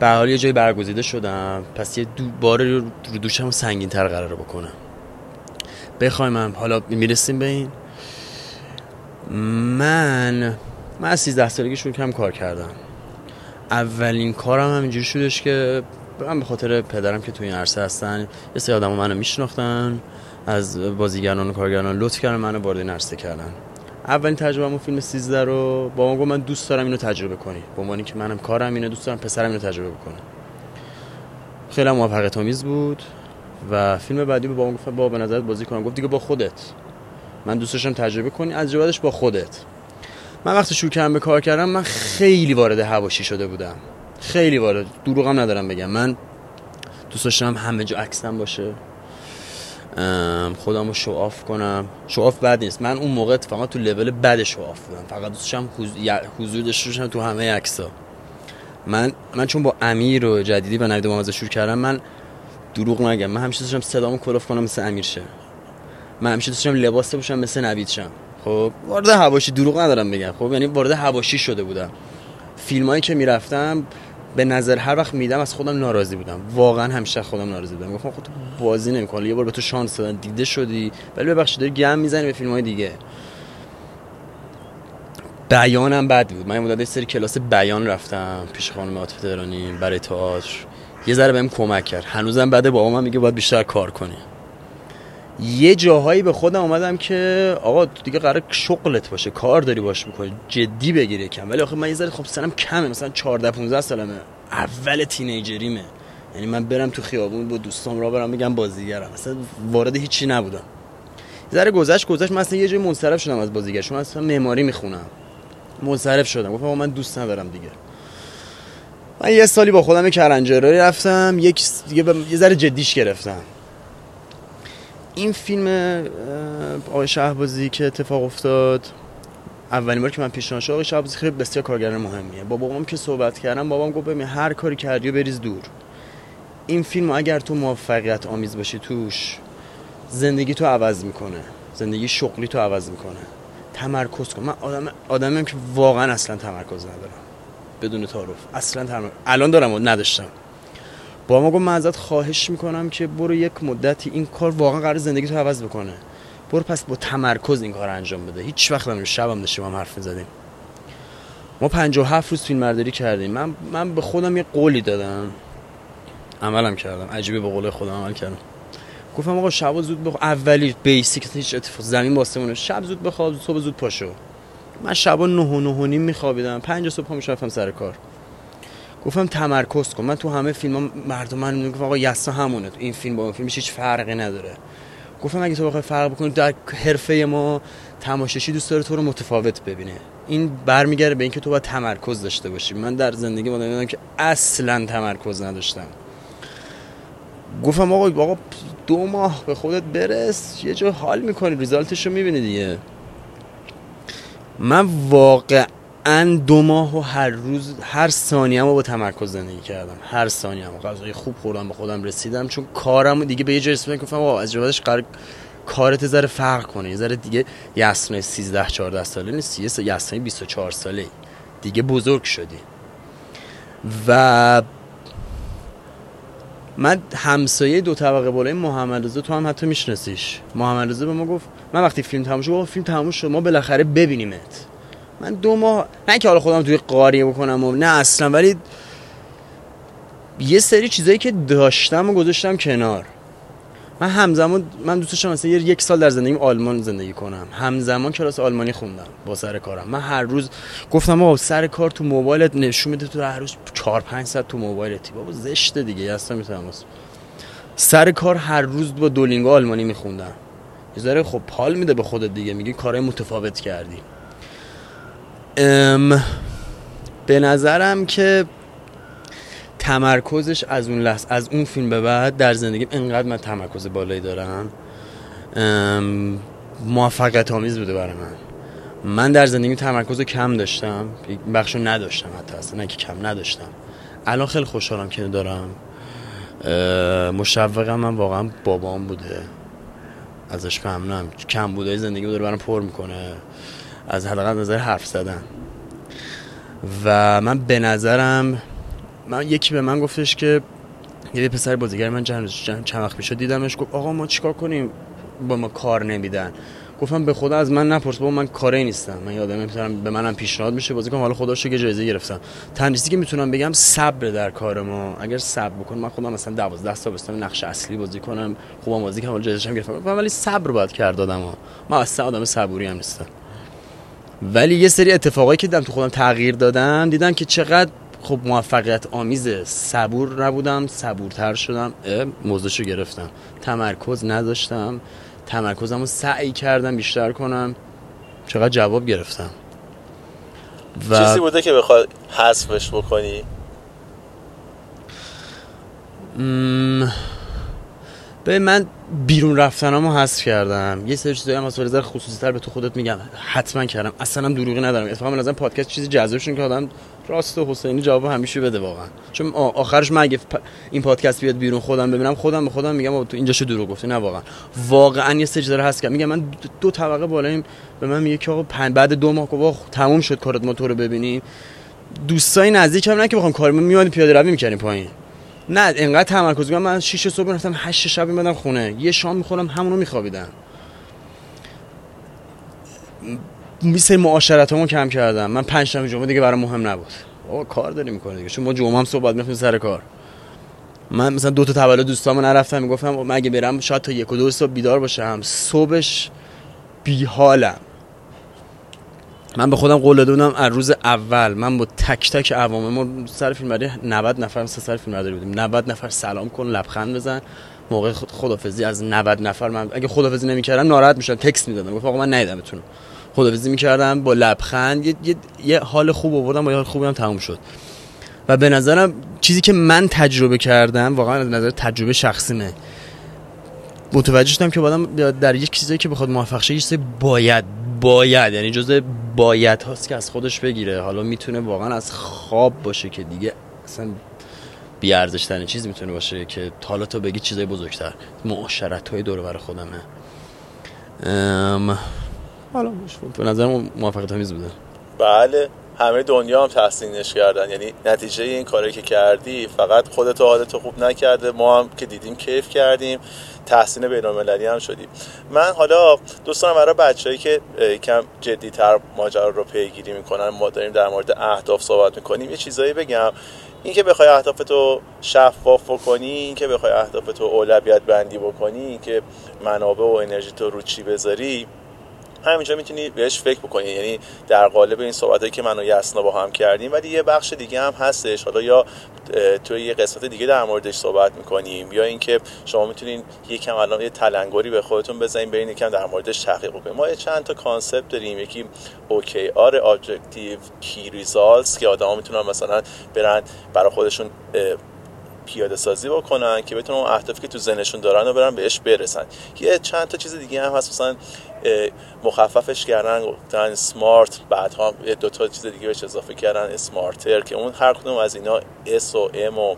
Speaker 2: به حال یه جایی برگزیده شدم. پس یه دو بار رو دوشم سنگین تر قرار بکنم. بخوایم من حالا می‌رسیم به این. من من از 13 سالگی شروع کردم کار کردم. اولین کارم همینجوری شدش که من به خاطر پدرم که توی این عرصه هستن یه سری آدم منو میشناختن. از بازیگران و کارگران لطف کردن منو وارد عرصه کردن. اولین تجربه فیلم 13 رو با ما گفت من دوست دارم اینو تجربه کنی. به عنوان که منم کارم اینه دوست دارم پسرم اینو تجربه بکنه. خیلی موفقیت آمیز بود و فیلم بعدی با ما گفت با به نظرت بازی کنم. گفت دیگه با خودت. من دوست داشتم تجربه کنی از جوابش با خودت. من وقتی شروع کردم به کار کردم من خیلی وارد حواشی شده بودم. خیلی وارد دروغم ندارم بگم. من دوست داشتم همه جا عکسم باشه. خودم رو show off کنم. show off بد نیست. من اون موقع فقط تو level بد show off بودم. فقط دوستشم حضور داشته تو همه عکسا من من چون با امیر و جدیدی و نوید محمد شروع کردم من دروغ نگم. من همیشه داشتم صدامو کلوف کنم مثل امیر شه. من همیشه داشتم لباس بپوشم مثل نوید شم خب وارد هواشی دروغ ندارم بگم. خب یعنی وارد هواشی شده بودم. فیلمایی که می‌رفتم به نظر هر وقت میدم از خودم ناراضی بودم. واقعا همیشه خودم ناراضی بودم. گفتم خود بازی نمی‌کنه یه بار به تو شانس دادن. دیده شدی. ولی ببخشید داری گم می‌زنی به فیلم های دیگه. بیانم بد بود. من مدت سری کلاس بیان رفتم پیش خانم عاطفه تهرانی برای تئاتر. یه ذره بهم کمک کرد. هنوزم بعد بابام میگه باید بیشتر کار کنی. یه جاهایی به خودم اومدم که آقا دیگه قرار شغلت باشه کار داری باش می‌کنی جدی بگیری کم ولی آخه من یه ذره خب سنم کمه مثلا 14 15 سالمه. اول تینیجریمه. یعنی من برم تو خیابون با دوستام را برم بگم بازیگرم. مثلا وارد هیچی نبودم. ذره گذشت گذشت. مثلا یه جای منصرف شدم از بازیگر. شما اصلا معماری می‌خونم. منصرف شدم. گفتم من دوست ندارم دیگه. من یه سالی با خودم کرنجرایی رفتم یک یه ذره جدیش گرفتم. این فیلم آقای شهبازی که اتفاق افتاد اولین بار که من پیشنهاد شد آقای شهبازی خیلی بسیار کارگر مهمیه. با بابام که صحبت کردم بابام گفت ببین هر کاری کردی و بریز دور. این فیلم اگر تو موفقیت آمیز باشی توش زندگی تو عوض می‌کنه. زندگی شغلی تو عوض می‌کنه. تمرکز کن. من آدم آدمیم که واقعا اصلا تمرکز ندارم. بدون تعارف. اصلا تمرکز. الان دارم و نداشتم. با ما گفت من ازت خواهش می‌کنم که برو یک مدتی این کار واقعا قرار زندگی تو عوض بکنه. برو پس با تمرکز این کار انجام بده. هیچ وقت هم شبم داشتیم هم حرف می‌زدیم. ما 57 روز فیلم برداری کردیم. من من به خودم یه قولی دادم. عملم کردم. عجیبه به قول خودم عمل کردم. گفتم آقا شب زود بخ اولی بیسیک هیچ اتفاق زمین واسه شب زود بخواب صبح زود پاشو. من شبا 9 و 9 نیم میخوابیدم. 5 صبح میشرفتم سر کار. گفتم تمرکز کن. من تو همه فیلم ها مردم من می‌گفتم آقا یسا همونه. این فیلم با اون فیلمش هیچ فرقی نداره. گفتم اگه تو بخوای فرق بکنی در حرفه ما تماشاشی دوست داره تو رو متفاوت ببینه. این برمیگرده به اینکه تو باید تمرکز داشته باشی. من در زندگی مدام که اصلا تمرکز نداشتم. گفتم آقا آقا دو ماه به خودت برس. یه جا حال می‌کنی. ریزالتش رو می‌بینی دیگه. من واقعا دو ماه و هر روز هر ثانیه با تمرکز زندگی کردم. هر ثانیه غذای خوب خوردم به خودم رسیدم. چون کارم دیگه به یه جرس آقا از جوابش قرار کارت ذره فرق کنه. یه ذره دیگه یسنای 13 14 ساله نیست. یه یسنای 24 ساله. دیگه بزرگ شدی. و من همسایه دو طبقه بالای محمد رضا تو هم حتی میشناسیش. محمد رضا به ما گفت من وقتی فیلم تموم شد فیلم تموم ما بالاخره ببینیمت. من دو ماه نه که حالا خودم توی قاریه بکنم و نه اصلا ولی یه سری چیزایی که داشتم و گذاشتم کنار. من همزمان من دوست داشتم مثلا یک سال در زندگیم آلمان زندگی کنم. همزمان کلاس آلمانی خوندم با سر کارم. من هر روز گفتم آقا سر کار تو موبایلت نشون میده تو هر روز 4 5 ساعت تو موبایلتی. بابا زشته دیگه اصلا می‌تونم سر کار هر روز با دولینگو آلمانی میخوندم. یه ذره خب حال میده به خودت دیگه میگی کارهای متفاوت کردی. ام به نظرم که تمرکزش از اون لحظه از اون فیلم به بعد در زندگی انقدر من تمرکز بالایی دارم. موفقیت آمیز بوده برای من. من در زندگی تمرکز کم داشتم. بخشو نداشتم حتی اصلا نه که کم نداشتم. الان خیلی خوشحالم که دارم. مشوقم من واقعا بابام بوده. ازش ممنونم. کم بوده زندگی داره برام پر می‌کنه. از حلقه نظر حرف زدن. و من به نظرم من یکی به من گفتش که یه پسر بازیگر من چند چند وقت پیش دیدمش گفت آقا ما چیکار کنیم؟ با ما کار نمیدن. گفتم به خدا از من نپرس با من کاری نیستم. من یادم می‌تونم به منم پیشنهاد میشه بازی کنم حالا خدا که جایزه گرفتم. تنریسی که می‌تونم بگم صبر در کار ما. اگر صبر بکنم من خودم مثلا 12 سال بستم نقش اصلی بازی کنم خوبم بازی کنم جایزه هم گرفتم. ولی صبر باید کرد آدم ها من اصلا آدم صبوری هم نیستم. ولی یه سری اتفاقایی که دیدم تو خودم تغییر دادم دیدم که چقدر خب موفقیت آمیزه صبور نبودم صبورتر شدم. موضوعشو گرفتم. تمرکز نداشتم. تمرکزم رو سعی کردم بیشتر کنم. چقدر جواب گرفتم.
Speaker 1: و... چیزی بوده که بخواد حذفش بکنی؟
Speaker 2: به من بیرون رفتنامو حذف کردم. یه سری چیزایی هم از خصوصی تر به تو خودت میگم. حتما کردم. اصلا هم دروغی ندارم. اتفاقا من پادکست چیزی جذابشون که آدم راست و حسینی جواب همیشه بده واقعا. چون آخرش من اگه این پادکست بیاد بیرون خودم ببینم خودم به خودم میگم تو اینجاشو دروغ گفتی؟ نه واقعا. واقعا یه سری داره هست که میگم من دو طبقه بالایم به من میگه که آقا بعد دو ماه که تموم شد کارت ما تو رو ببینیم. دوستای نزدیکم نه که بخوام کارم میاد پیاده روی می‌کردیم پایین. نه انقدر تمرکز میگم من 6 صبح رفتم 8 شب میمدم خونه. یه شام می‌خورم همونو میخوابیدم. میسه معاشرتامو کم کردم. من پنج شنبه جمعه دیگه برای مهم نبود. آقا کار داری می‌کنه دیگه. چون ما جمعه هم صبح می‌رفتیم سر کار. من مثلا دو تا تولد دوستامو نرفتم می‌گفتم من اگه برم شاید تا یک و دو صبح بیدار باشم. صبحش بیحالم. من به خودم قول داده بودم از روز اول. من با تک تک عوامل ما سر فیلم 90 نفر سه سر فیلم بودیم. 90 نفر سلام کن لبخند بزن. موقع خدافزی از 90 نفر من اگه خدافزی نمی‌کردم ناراحت می‌شدم. تکست می‌دادم. گفت آقا من ندیدمتون خدافزی می‌کردم با لبخند. یه, یه،, یه حال خوب آوردم با یه حال خوبی هم تموم شد. و به نظرم چیزی که من تجربه کردم واقعا از نظر تجربه شخصیمه متوجه شدم که آدم در یک چیزی که بخواد موفق شه یه باید باید یعنی جزء باید هاست که از خودش بگیره. حالا می‌تونه واقعا از خواب باشه که دیگه اصلا بی ارزش ترین چیز می‌تونه باشه که حالا تو بگی چیزای بزرگتر. معاشرت های دور بر خودمه. ام... حالا به نظر موفقیت آمیز بوده.
Speaker 1: بله. همه دنیا هم تحسینش کردن. یعنی نتیجه این کاری که کردی فقط خودت حالت خوب نکرده ما هم که دیدیم کیف کردیم تحسین بین هم شدیم. من حالا دوستان برای بچههایی که کم جدیتر ماجرا رو پیگیری می‌کنن ما داریم در مورد اهداف صحبت می‌کنیم یه چیزایی بگم. اینکه بخوای اهدافتو شفاف بکنی اینکه بخوای اهدافتو اولویت بندی بکنی اینکه منابع و انرژی تو رو چی بذاری همینجا می‌تونی بهش فکر بکنی. یعنی در قالب این صحبتایی که من و یسنا با هم کردیم ولی یه بخش دیگه هم هستش. حالا یا توی یه قسمت دیگه در موردش صحبت می‌کنیم یا اینکه شما می‌تونین یکم الان یه تلنگری به خودتون بزنین برین یکم در موردش تحقیق بکنیم ما چند تا کانسپت داریم. یکی OKR objective key results که آدما می‌تونن مثلا برن برای خودشون پیاده سازی بکنن که بتونن اون اهدافی که تو ذهنشون دارن و برن بهش برسن. یه چند تا چیز دیگه هم هست مثلا مخففش کردن گفتن smart بعدها دو تا چیز دیگه بهش اضافه کردن smarter که اون هر کدوم از اینا S و M و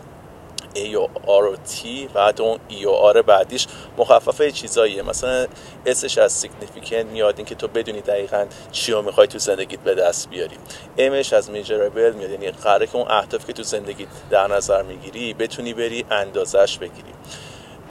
Speaker 1: A و R و T بعد اون E و R بعدیش مخففه چیزاییه. مثلا S ش از significant میاد اینکه تو بدونی دقیقا چی رو می‌خوای تو زندگیت به دست بیاری. M ش از measurable میاد یعنی قراره که اون اهدافی که تو زندگیت در نظر می‌گیری بتونی بری اندازش بگیری.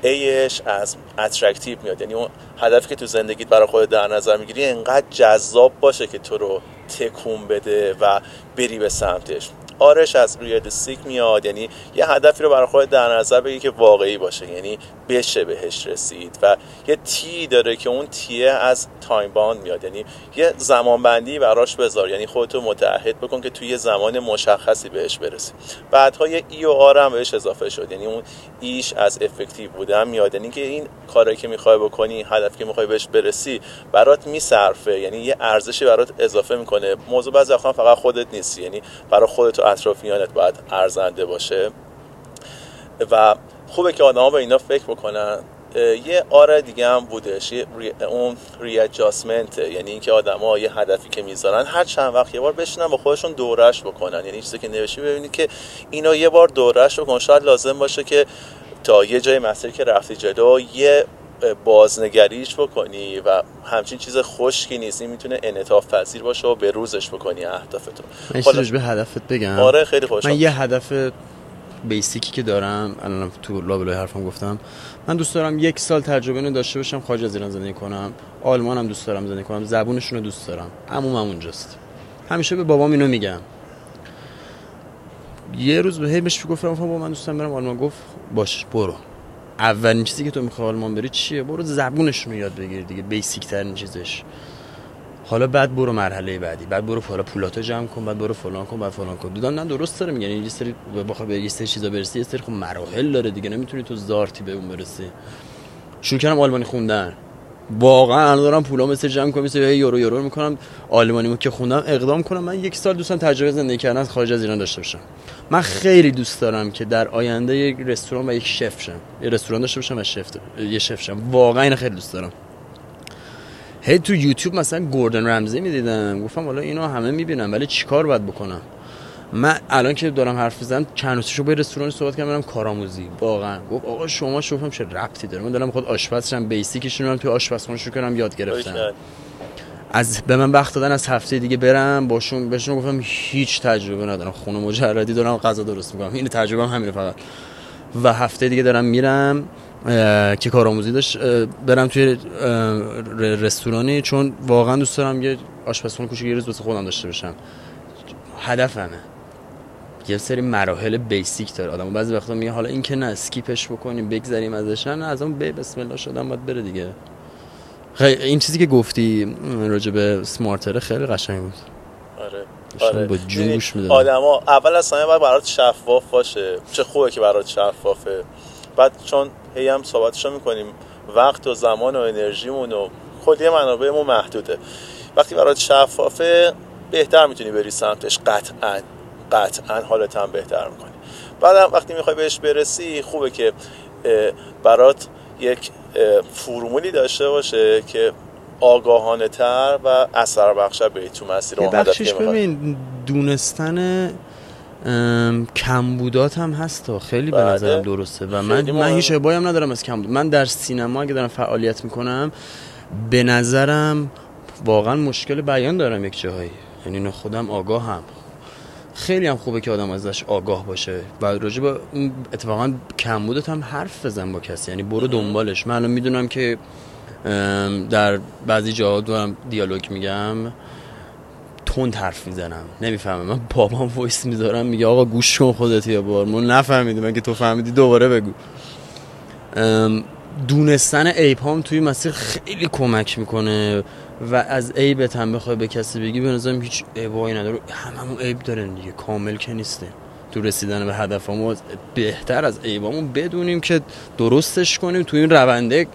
Speaker 1: A ش از attractive میاد یعنی اون هدفی که تو زندگیت برای خودت در نظر می‌گیری انقدر جذاب باشه که تو رو تکون بده و بری به سمتش. R ش از realistic میاد یعنی یه هدفی رو برای خودت در نظر بگیری که واقعی باشه. یعنی بشه بهش رسید و یه T داره که اون T ه از time bound میاد. یعنی یه زمان بندی براش بذار. یعنی خودتو متعهد بکن که توی یه زمان مشخصی بهش برسی. بعدها یه E و R هم بهش اضافه شد. یعنی اون E ش از effective بودن میاد. یعنی که این کاری که می‌خوای بکنی هدف که می‌خوای بهش برسی برات میصرفه. یعنی یه ارزشی برات اضافه می‌کنه. موضوع بعضی فقط خودت نیستی. یعنی برای خودت و اطرافیانت باید ارزنده باشه. و خوبه که آدما به اینا فکر بکنن. یه آره دیگه هم بودش. اون ریاجاسمنت یعنی اینکه آدما یه هدفی که می‌ذارن هر چند وقت یه بار بشینن با خودشون دورش بکنن. یعنی چیزی که نوشی ببینید که اینا یه بار دورش بکن شاید لازم باشه که تا یه جای مسیر که رفتی جلو یه بازنگریش بکنی و همچین چیز خشکی نیست. این می‌تونه انعطاف پذیر باشه و به روزش بکنی اهدافتون
Speaker 2: من به هدفت بگم.
Speaker 1: آره خیلی خوشم
Speaker 2: من یه هدف بیسیکی که دارم الان تو لابلای حرفم گفتم من دوست دارم یک سال تجربه اینو داشته باشم خارج از ایران زندگی کنم. آلمان هم دوست دارم زندگی کنم زبونشون رو دوست دارم. عموم هم اونجاست. همیشه به بابام اینو میگم. یه روز به بهش گفتم با من دوستم برم آلمان. گفت باش برو. اولین چیزی که تو می‌خوای آلمان بری چیه؟ برو زبونشون رو یاد بگیر دیگه بیسیک ترین چیزش. حالا بعد برو مرحله بعدی بعد برو حالا پولاتو جمع کن بعد برو فلان کن بعد فلان کن. دیدم نه درست داره میگن یه سری بخوای به یه سری چیزا برسی یه سری خب مراحل داره دیگه نمی‌تونی تو زارتی به اون برسی. شروع کردم آلمانی خوندن. واقعا الان دارم پولا مثل جمع کنم مثل یورو یورو می‌کنم آلمانی که خوندم اقدام کنم. من یک سال دوستم تجربه زندگی کردن خارج از ایران داشته باشم. من خیلی دوست دارم که در آینده یک رستوران و یک شف شم. یه رستوران داشته باشم و شف یه شف شم. واقعا اینو خیلی دوست دارم. هی تو یوتیوب مثلا گوردن رمزی می‌دیدم. گفتم حالا اینو همه می‌بینم ولی چیکار باید بکنم؟ من الان که دارم حرف می‌زنم چند روزشو با رستوران صحبت کردم برم کارآموزی. واقعا. گفت آقا شما شوفم چه ربطی داره. من دارم خود آشپزشم بیسیکشون رو توی آشپزخونه شروع کردم یاد گرفتم از به من وقت دادن از هفته دیگه برم باشون بهشون گفتم هیچ تجربه ندارم. خونه مجردی دارم غذا درست می‌کنم. این تجربه هم همینه فقط. و هفته دیگه دارم میرم. که کارآموزی داشت برم توی رستورانی چون واقعا دوست دارم یه آشپزخونه کوچیک یه روز واسه خودم داشته باشم. هدفمه. یه سری مراحل بیسیک داره. آدم بعضی وقتا میگه حالا این که نه اسکیپش بکنیم بگذریم ازش. نه از اون به بسم الله شدم باید بره دیگه. خیلی این چیزی که گفتی راجع به سمارتره خیلی قشنگ بود.
Speaker 1: آره
Speaker 2: آره. با جوش
Speaker 1: آدما اول اصلا باید برات شفاف باشه. چه خوبه که برات شفافه. بعد چون هی هم صحبتشو می‌کنیم وقت و زمان و انرژیمون و کلیه منابعمون محدوده. وقتی برات شفافه بهتر می‌تونی بری سمتش. قطعا قطعا حالت هم بهتر می‌کنی بعد وقتی می‌خوای بهش برسی خوبه که برات یک فرمولی داشته باشه که آگاهانه تر و اثر بخشه به تو مسیر
Speaker 2: اون ببین دونستن کمبودات هم هست خیلی به بله. نظرم درسته. و من من هیچ ابایی ندارم از کمبود. من در سینما اگه دارم فعالیت می‌کنم به نظرم واقعا مشکل بیان دارم یک جاهایی. یعنی خودم آگاه هم خیلی هم خوبه که آدم ازش آگاه باشه. و راجع به اتفاقا کمبودت هم حرف بزن با کسی. یعنی برو دنبالش. من الان می‌دونم که در بعضی جاها دارم دیالوگ میگم. تند حرف می‌زنم. نمی‌فهمم. من بابام وایس می‌ذارم میگه آقا گوش کن خودت یا بار. ما نفهمیدیم من که تو فهمیدی دوباره بگو. دونستن هم توی مسیر خیلی کمک می‌کنه و از عیبت هم بخوای به کسی بگی به نظرم هیچ عیبایی نداره. هممون عیب دارن دیگه. کامل که نیسته تو رسیدن به هدفمون بهتر از عیبامون بدونیم که درستش کنیم. تو این رونده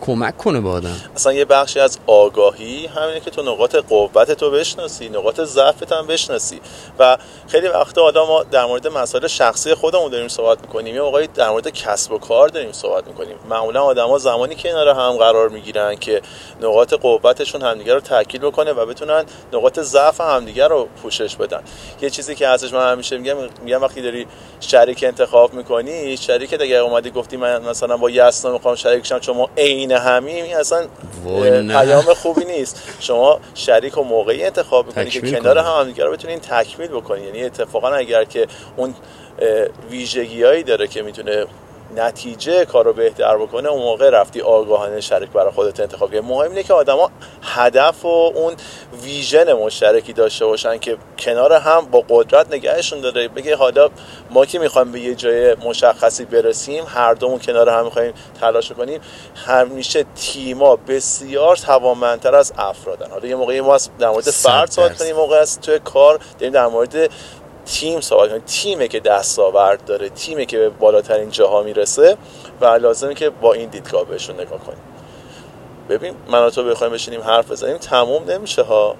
Speaker 2: کمک کنه به آدم.
Speaker 1: اصلا یه بخشی از آگاهی همینه که تو نقاط قوت تو بشناسی نقاط ضعفت هم بشناسی. و خیلی وقتا آدم ما در مورد مسائل شخصی خودمون داریم صحبت می‌کنیم. یا موقعی در مورد کسب و کار داریم صحبت می‌کنیم. معمولا آدما زمانی که کنار هم قرار می‌گیرن که نقاط قوتشون همدیگه رو تاکید بکنه و بتونن نقاط ضعف همدیگه رو پوشش بدن. یه چیزی که ازش من همیشه میگم میگم وقتی داری شریک انتخاب می‌کنی شریک اگر اومدی گفتی من مثلا با یسنا می‌خوام شریک شم چون ما عین همیم این اصلا پیام خوبی نیست. شما شریک و موقعی انتخاب می‌کنی که کنار هم دیگه رو بتونین تکمیل بکنی یعنی اتفاقا اگر که اون ویژگیهایی داره که می‌تونه نتیجه کار رو بهتر بکنه اون موقع رفتی آگاهانه شریک برای خودت انتخاب کنی مهم اینه که آدما هدف و اون ویژن مشترکی داشته باشن که کنار هم با قدرت نگهشون داره. بگه حالا ما که می‌خوایم به یه جای مشخصی برسیم هر دومون کنار هم می‌خوایم تلاش کنیم همیشه تیما بسیار توانمندتر از افرادن. حالا یه موقعی ما در مورد فرد صحبت کنیم موقع است توی کار داریم در مورد تیم صحبت کنیم تیمه که دستاورد داره تیمه که به بالاترین جاها می‌رسه و لازمه که با این دیدگاه بهشون نگاه کنیم. ببین من تو بخوایم بشینیم حرف بزنیم تموم نمیشه ها.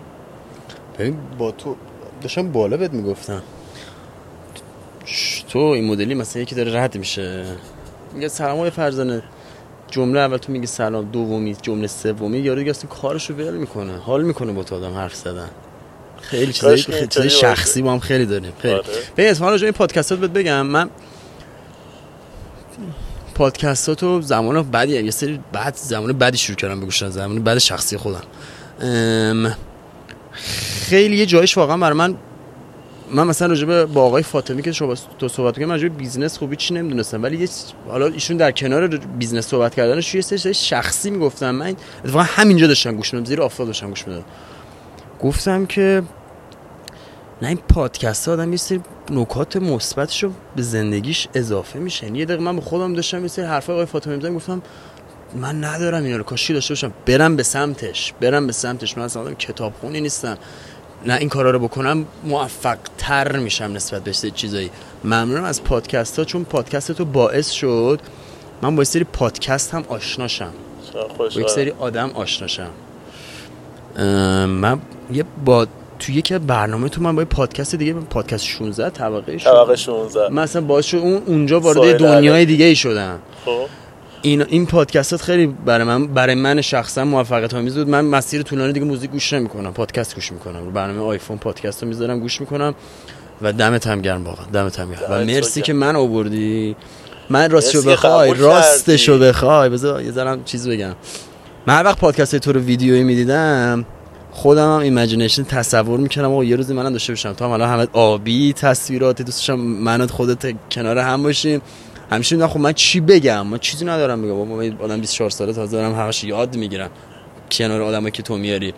Speaker 2: ببین با تو داشتم بالا بهت می‌گفتم. تو این مدلی مثلا یکی داره رد میشه. میگه سلام های فرزانه. جمله اول تو میگی سلام دومی جمله سومی. یارو دیگه اصلا کارشو ول می‌کنه. حال می‌کنه با تو آدم حرف زدن. خیلی چیزای خیلی چیزای شخصی با هم خیلی داریم. خیلی. آره. به اسم این پادکستات بهت بگم. من پادکستاتو زمان بعدی یه سری بعد زمان بعدی شروع کردم بگوشن زمان بعد شخصی خودم. خیلی یه جایش واقعا برای من من مثلا راجع با آقای فاطمی که شما تو صحبت کنم راجع بیزنس خوبی چی نمی‌دونستم. ولی یه حالا ایشون در کنار بیزنس صحبت کردنش یه سری شخصی می‌گفتم من اتفاقا همینجا داشتم گوش می‌دادم زیر آفتاب داشتم گوش می‌دادم. گفتم که نه این پادکست ها آدم یه سری نکات مثبتش رو به زندگیش اضافه میشه. یعنی یه دقیقه من به خودم داشتم یه سری حرفای آقای فاطمه می‌زنم گفتم من ندارم اینا رو کاشی داشته باشم. برم به سمتش برم به سمتش. من اصلا کتاب خونی نیستم. نه این کارا رو بکنم موفق تر میشم نسبت به چیزایی. ممنونم از پادکست ها چون پادکست تو باعث شد. من با سری پادکست هم آشناشم با یک سری آدم آشناشم من یه با تو یکی برنامه تو من با پادکست دیگه پادکست 16 طبقه 16
Speaker 1: طبقه 16
Speaker 2: مثلا باعث اون اونجا وارد دنیای دیگه ای شدم. خب. این این پادکستات خیلی برای من برای من شخصا موفقیت آمیز بود. من مسیر طولانی دیگه موزیک گوش نمی‌کنم پادکست گوش می‌کنم. رو برنامه آیفون پادکست رو می‌ذارم گوش می‌کنم و دمت هم گرم واقعا دمت هم گرم. و مرسی که من آوردی. من راستشو بخوای راستشو بخوای. بذار یه ذره چیز بگم. من هر وقت پادکست تو رو ویدیویی می‌دیدم خودم هم ایمیجینیشن تصور می‌کردم و یه روزی منم داشته باشم. تو هم الان همه آبی تصویرات دوستشم منت خودت کنار هم باشیم. همیشه نه خب من چی بگم؟ من چیزی ندارم بگم. من آدم 24 ساله تازه دارم همش یاد می‌گیرم. کنار آدمایی که تو میاری.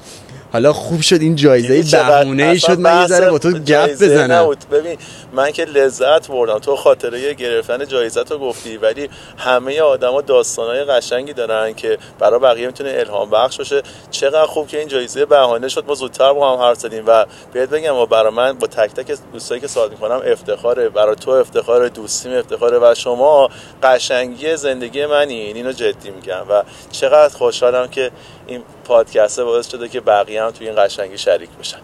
Speaker 2: حالا خوب شد این جایزه بهونه ای شد من یه ذره با تو گپ بزنم.
Speaker 1: ببین من که لذت بردم. تو خاطره گرفتن جایزه تو گفتی ولی همه آدما داستانای قشنگی دارن که برای بقیه می‌تونه الهام بخش باشه. چقدر خوب که این جایزه بهانه شد. ما زودتر با هم حرف زدیم و بیاد بگم و برای من با تک تک دوستایی که صحبت می‌کنم افتخاره. برای تو افتخار دوستیم افتخاره و شما قشنگی زندگی منی. اینو جدی میگم. و چقدر خوشحالم که این پادکست باعث شده که بقیه هم توی این قشنگی شریک بشن.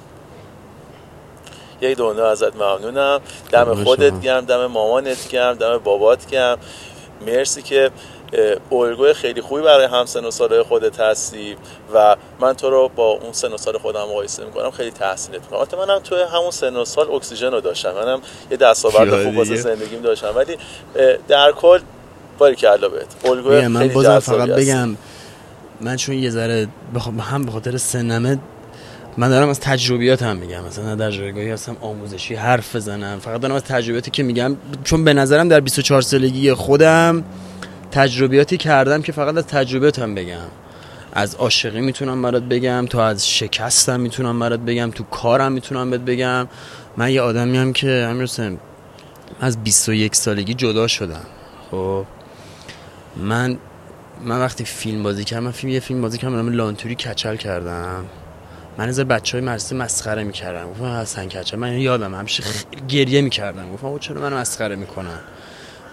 Speaker 1: یه دونه ازت ممنونم. دم خودت گرم دم مامانت گرم دم بابات گرم. مرسی که الگوی خیلی خوبی برای هم سن و سال خودت هستی و من تو رو با اون سن و سال خودم مقایسه می‌کنم خیلی تحسینت می‌کنم. البته منم تو همون سن و سال اکسیژن رو داشتم. منم یه دستاورد خوب واسه زندگیم داشتم. ولی در کل باری که بهت الگوی
Speaker 2: من بازم فقط بگم من چون یه ذره بخوام هم به خاطر سنمه من دارم از تجربیات هم میگم. مثلا در جایگاهی هستم آموزشی حرف بزنم. فقط دارم از تجربیاتی که میگم. چون به نظرم در 24 سالگی خودم تجربیاتی کردم که فقط از تجربیاتم بگم. از عاشقی می‌تونم برات بگم تو از شکستم می‌تونم برات بگم تو کارم می‌تونم بهت بگم. من یه آدمی هم که امیر از 21 سالگی جدا شدم. خب؟ من من وقتی فیلم بازی کردم من فیلم یه فیلم بازی کردم نام لانتوری کچل کردم. من از بچه های مدرسه مسخره می‌کردم. گفتم حسن کچل من یادم همیشه گریه می‌کردم. گفتم چرا منو مسخره می‌کنن؟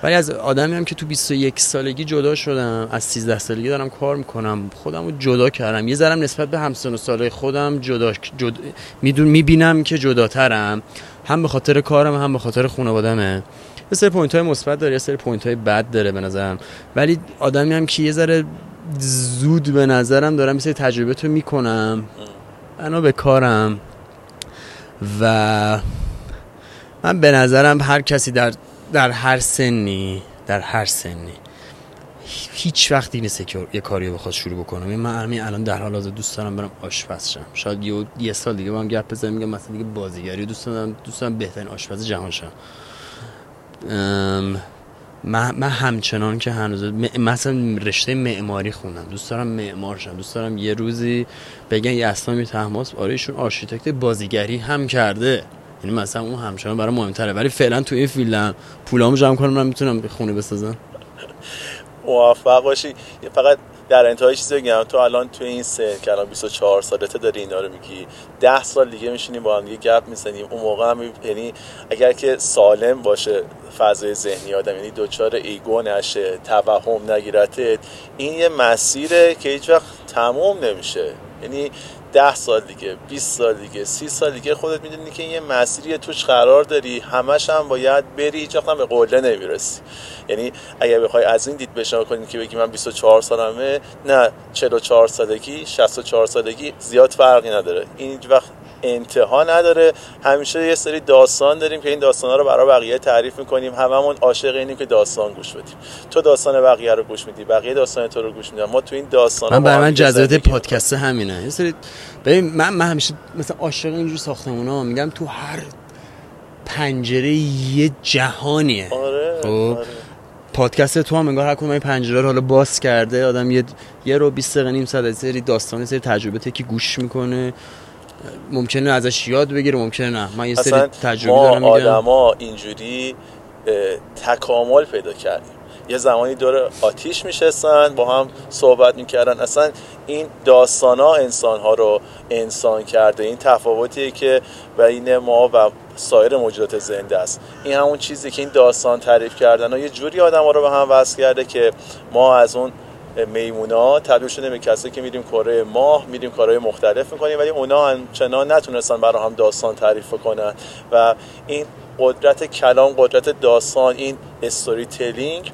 Speaker 2: ولی از آدمی هم که تو 21 سالگی جدا شدم از 13 سالگی دارم کار می‌کنم. خودم رو جدا کردم. یه ذرم نسبت به همسن و ساله خودم جدا جد... میدون می‌بینم که جداترم. هم به خاطر کارم هم به خاطر خانوادمه یه سری point های مثبت داره یه سری point های بد داره به نظرم. ولی آدمی هم که یه ذره زود به نظرم دارم مثل تجربه تو می‌کنم. بنا به کارم. و من به نظرم هر کسی در در هر سنی در هر سنی هیچ وقتی نیست که یه کاری بخواد شروع بکنم من همین الان در حال حاضر دوست دارم برم آشپز شم. شاید یه, یه سال دیگه با هم گپ بزنم میگم مثلا دیگه بازیگری دوست دارم دوست دارم بهترین آشپز جهان شم. من, همچنان که هنوز مثلا رشته معماری خوندم. دوست دارم معمار شم. دوست دارم یه روزی بگن یسنا میرطهماسب. آره ایشون آرشیتکت بازیگری هم کرده. یعنی مثلا اون همچنان برای مهمتره. ولی فعلا تو این فیلم پولامو جمع کنم من می‌تونم خونه بسازم.
Speaker 1: موفق باشی. فقط در انتهای چیزی بگم تو الان تو این سن که الان 24 سالته داری اینا رو میگی 10 سال دیگه میشینیم با هم یه گپ می‌زنیم. اون موقع هم یعنی اگر که سالم باشه فضای ذهنی آدم یعنی دوچار ایگو نشه توهم نگیرتت این یه مسیره که هیچ وقت تموم نمیشه. یعنی ده سال دیگه 20 سال دیگه 30 سال دیگه خودت می‌دونی که یه مسیری توش قرار داری همش هم باید بری هیچ هم به قله نمی‌رسی. یعنی اگر بخوای از این دید بشن کنی که بگی من 24 سالمه نه 44 سالگی 64 سالگی زیاد فرقی نداره. این وقت انتها نداره. همیشه یه سری داستان داریم که این داستان ها رو برای بقیه تعریف می‌کنیم. هممون عاشق اینیم که داستان گوش بدیم. تو داستان بقیه رو گوش میدی بقیه داستان تو رو گوش میدن. ما تو این داستان
Speaker 2: من برای من جذابیت پادکست همینه. یه سری ببین من من همیشه مثلا عاشق اینجور ساختمونا میگم تو هر پنجره یه جهانیه.
Speaker 1: آره, خب؟ آره.
Speaker 2: پادکست تو هم انگار هر کدوم این پنجره رو حالا باز کرده. آدم یه یه رو 20 دقیقه نیم ساعت سری داستان سری تجربه که گوش می‌کنه. ممکنه ازش یاد بگیره ممکنه نه. من یه سری تجربه دارم
Speaker 1: میگم. آدما اینجوری تکامل پیدا کردیم. یه زمانی دور آتیش میشستن با هم صحبت می‌کردن. اصلا این داستان ها انسان ها رو انسان کرده. این تفاوتیه که بین ما و سایر موجودات زنده است. این همون چیزی که این داستان تعریف کردن و یه جوری آدم ها رو به هم وصل کرده که ما از اون میمونا تبدیل شده به کسی که میریم کره ماه میریم کارهای مختلف می‌کنیم ولی اونا همچنان نتونستن برای هم داستان تعریف کنن. و این قدرت کلام قدرت داستان این استوری تلینگ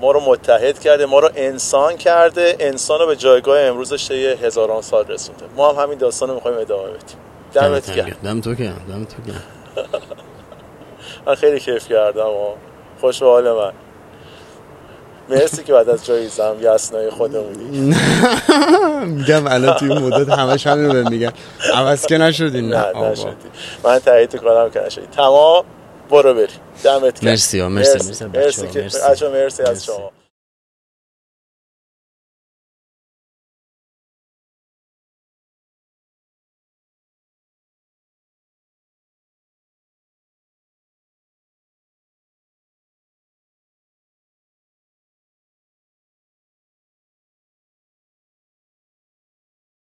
Speaker 1: ما رو متحد کرده ما رو انسان کرده انسان رو به جایگاه امروزش یه هزاران سال رسونده. ما هم همین داستان رو می‌خوایم ادامه بدیم.
Speaker 2: دمت گرم. دم تو گرم. دم تو گرم. [LAUGHS]
Speaker 1: من خیلی کیف کردم و خوش حال من. مرسی که بعد از جایزم یسنای خودمونی [LAUGHS]
Speaker 2: میگم الان توی مدت همش همین رو میگم عوض که نشدین.
Speaker 1: نه نشدی. من تایید کنم که نشدی. تمام برو بری دمت
Speaker 2: مرسی مرسی مرسی. مرسی, مرسی,
Speaker 1: مرسی, مرسی, مرسی از شما.